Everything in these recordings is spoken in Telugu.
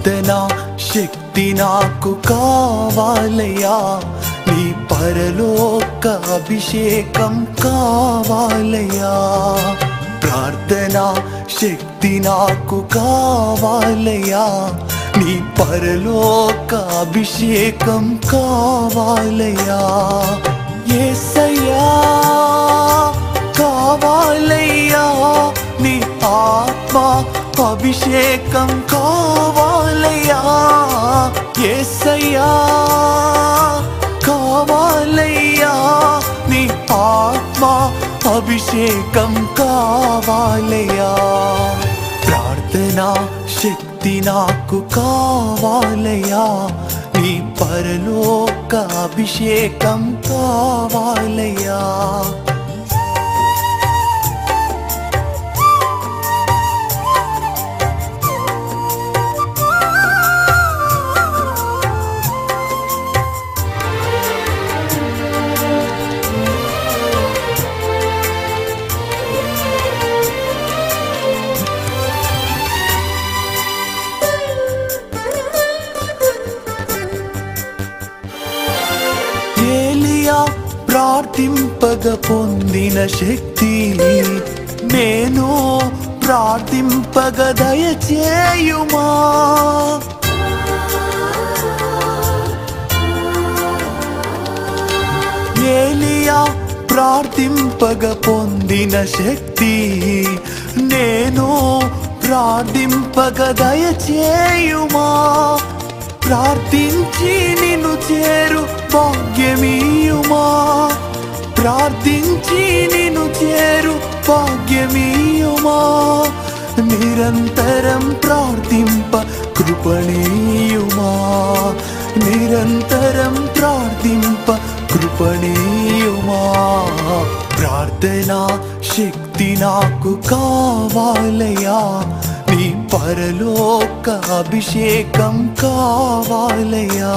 ప్రార్థన శక్తి నాకు కావాలయ్యా. నీ పరలోక అభిషేకం కావాలయ్యా. ప్రార్థన శక్తి నాకు కావాలయ్యా. నీ పరలోక అభిషేకం కావాలయ్యా. ఏసయ్యా కావాలయ్యా. నీ ఆత్మ అభిషేకం కా ఏసయ్యా కావాలయ్యా నీ ఆత్మ అభిషేకం కావాలయ్యా. ప్రార్థన శక్తి నాకు కావాలయ్యా నీ పరలోక అభిషేకం కావాలయ్యా. ప్రార్థింపగ పొందిన శక్తి నేను ప్రార్థింపగ దయచేయుమా. ఏలియా ప్రార్థింపగ పొందిన శక్తి నేను ప్రార్థింపగ దయచేయుమా. ప్రార్థించి నిన్ను చేరు భాగ్యమీ. ప్రార్థించి నిన్ను చేరు భాగ్యమీయుమా. నిరంతరం ప్రార్థింప కృపణీయుమా. నిరంతరం ప్రార్థింప కృపణీయుమా. ప్రార్థనా శక్తి నాకు కావాలయా నీ పరలోక అభిషేకం కావాలయా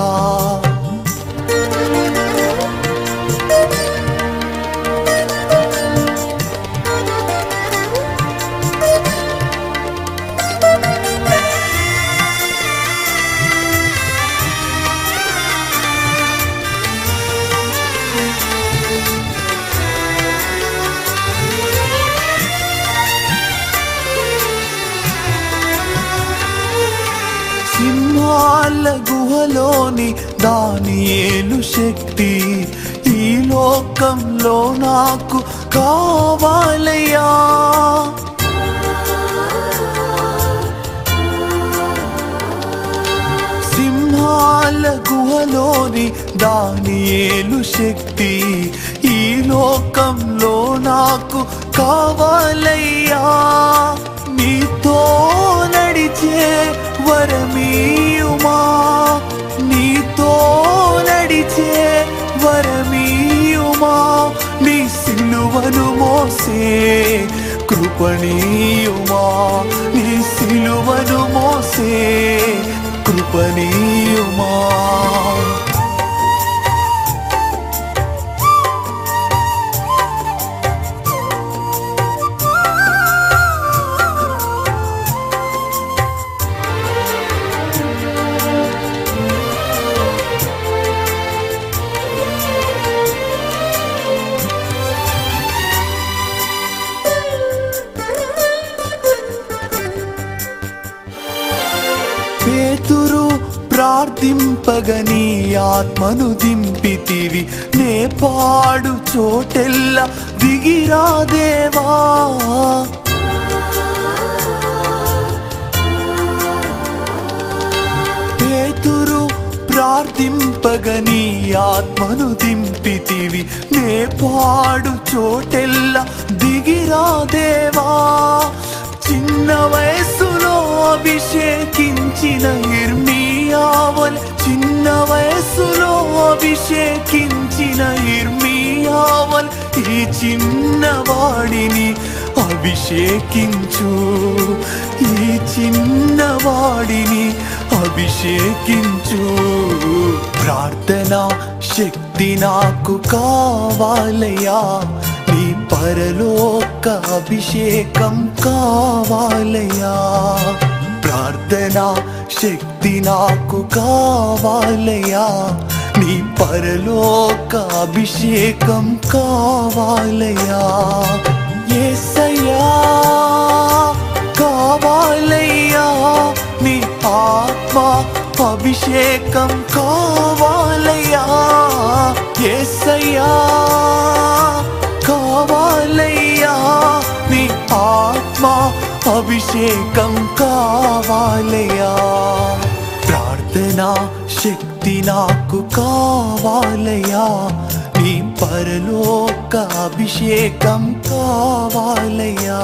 సింహాల గుహలోని దానియేలు శక్తి. ఈ లోకంలో నాకు కావాలయ్యా. సింహాల గుహలోని దానియేలు శక్తి. ఈ లోకంలో నాకు కావాలయ్యా. నీతో నడిచే వరమీ సిలువను మోసే కృపణీయుమా. నీ సిలువను మోసే కృపణీయుమా. పేతురు ప్రార్థింపగని ఆత్మను దింపితివి. నే పాడు చోటెల్ల దిగిరా దేవా. పేతురు ప్రార్థింపగని ఆత్మను దింపితివి. నే పాడు చోటెల్ల దిగిరా దేవా. చిన్న వయస్సులో అభిషేకించిన ఇర్మియావల్ చిన్న వయస్సులో అభిషేకించిన ఇర్మియావల్ ఈ చిన్నవాడిని అభిషేకించు. ఈ చిన్నవాడిని అభిషేకించు. ప్రార్థన శక్తి నాకు కావాలయా పరలోక అభిషేకం కావాలయా ప్రార్థన శక్తి శక్తి నాకు కావాలయా నీ పరలోక అభిషేకం కావాలయా ఏసయ్యా కావాలయ్యా. నీ ఆత్మ అభిషేకం అభిషేకం కావాలయా ప్రార్థనా శక్తి నాకు కావాలయా నీ పరలోక అభిషేకం కావాలయా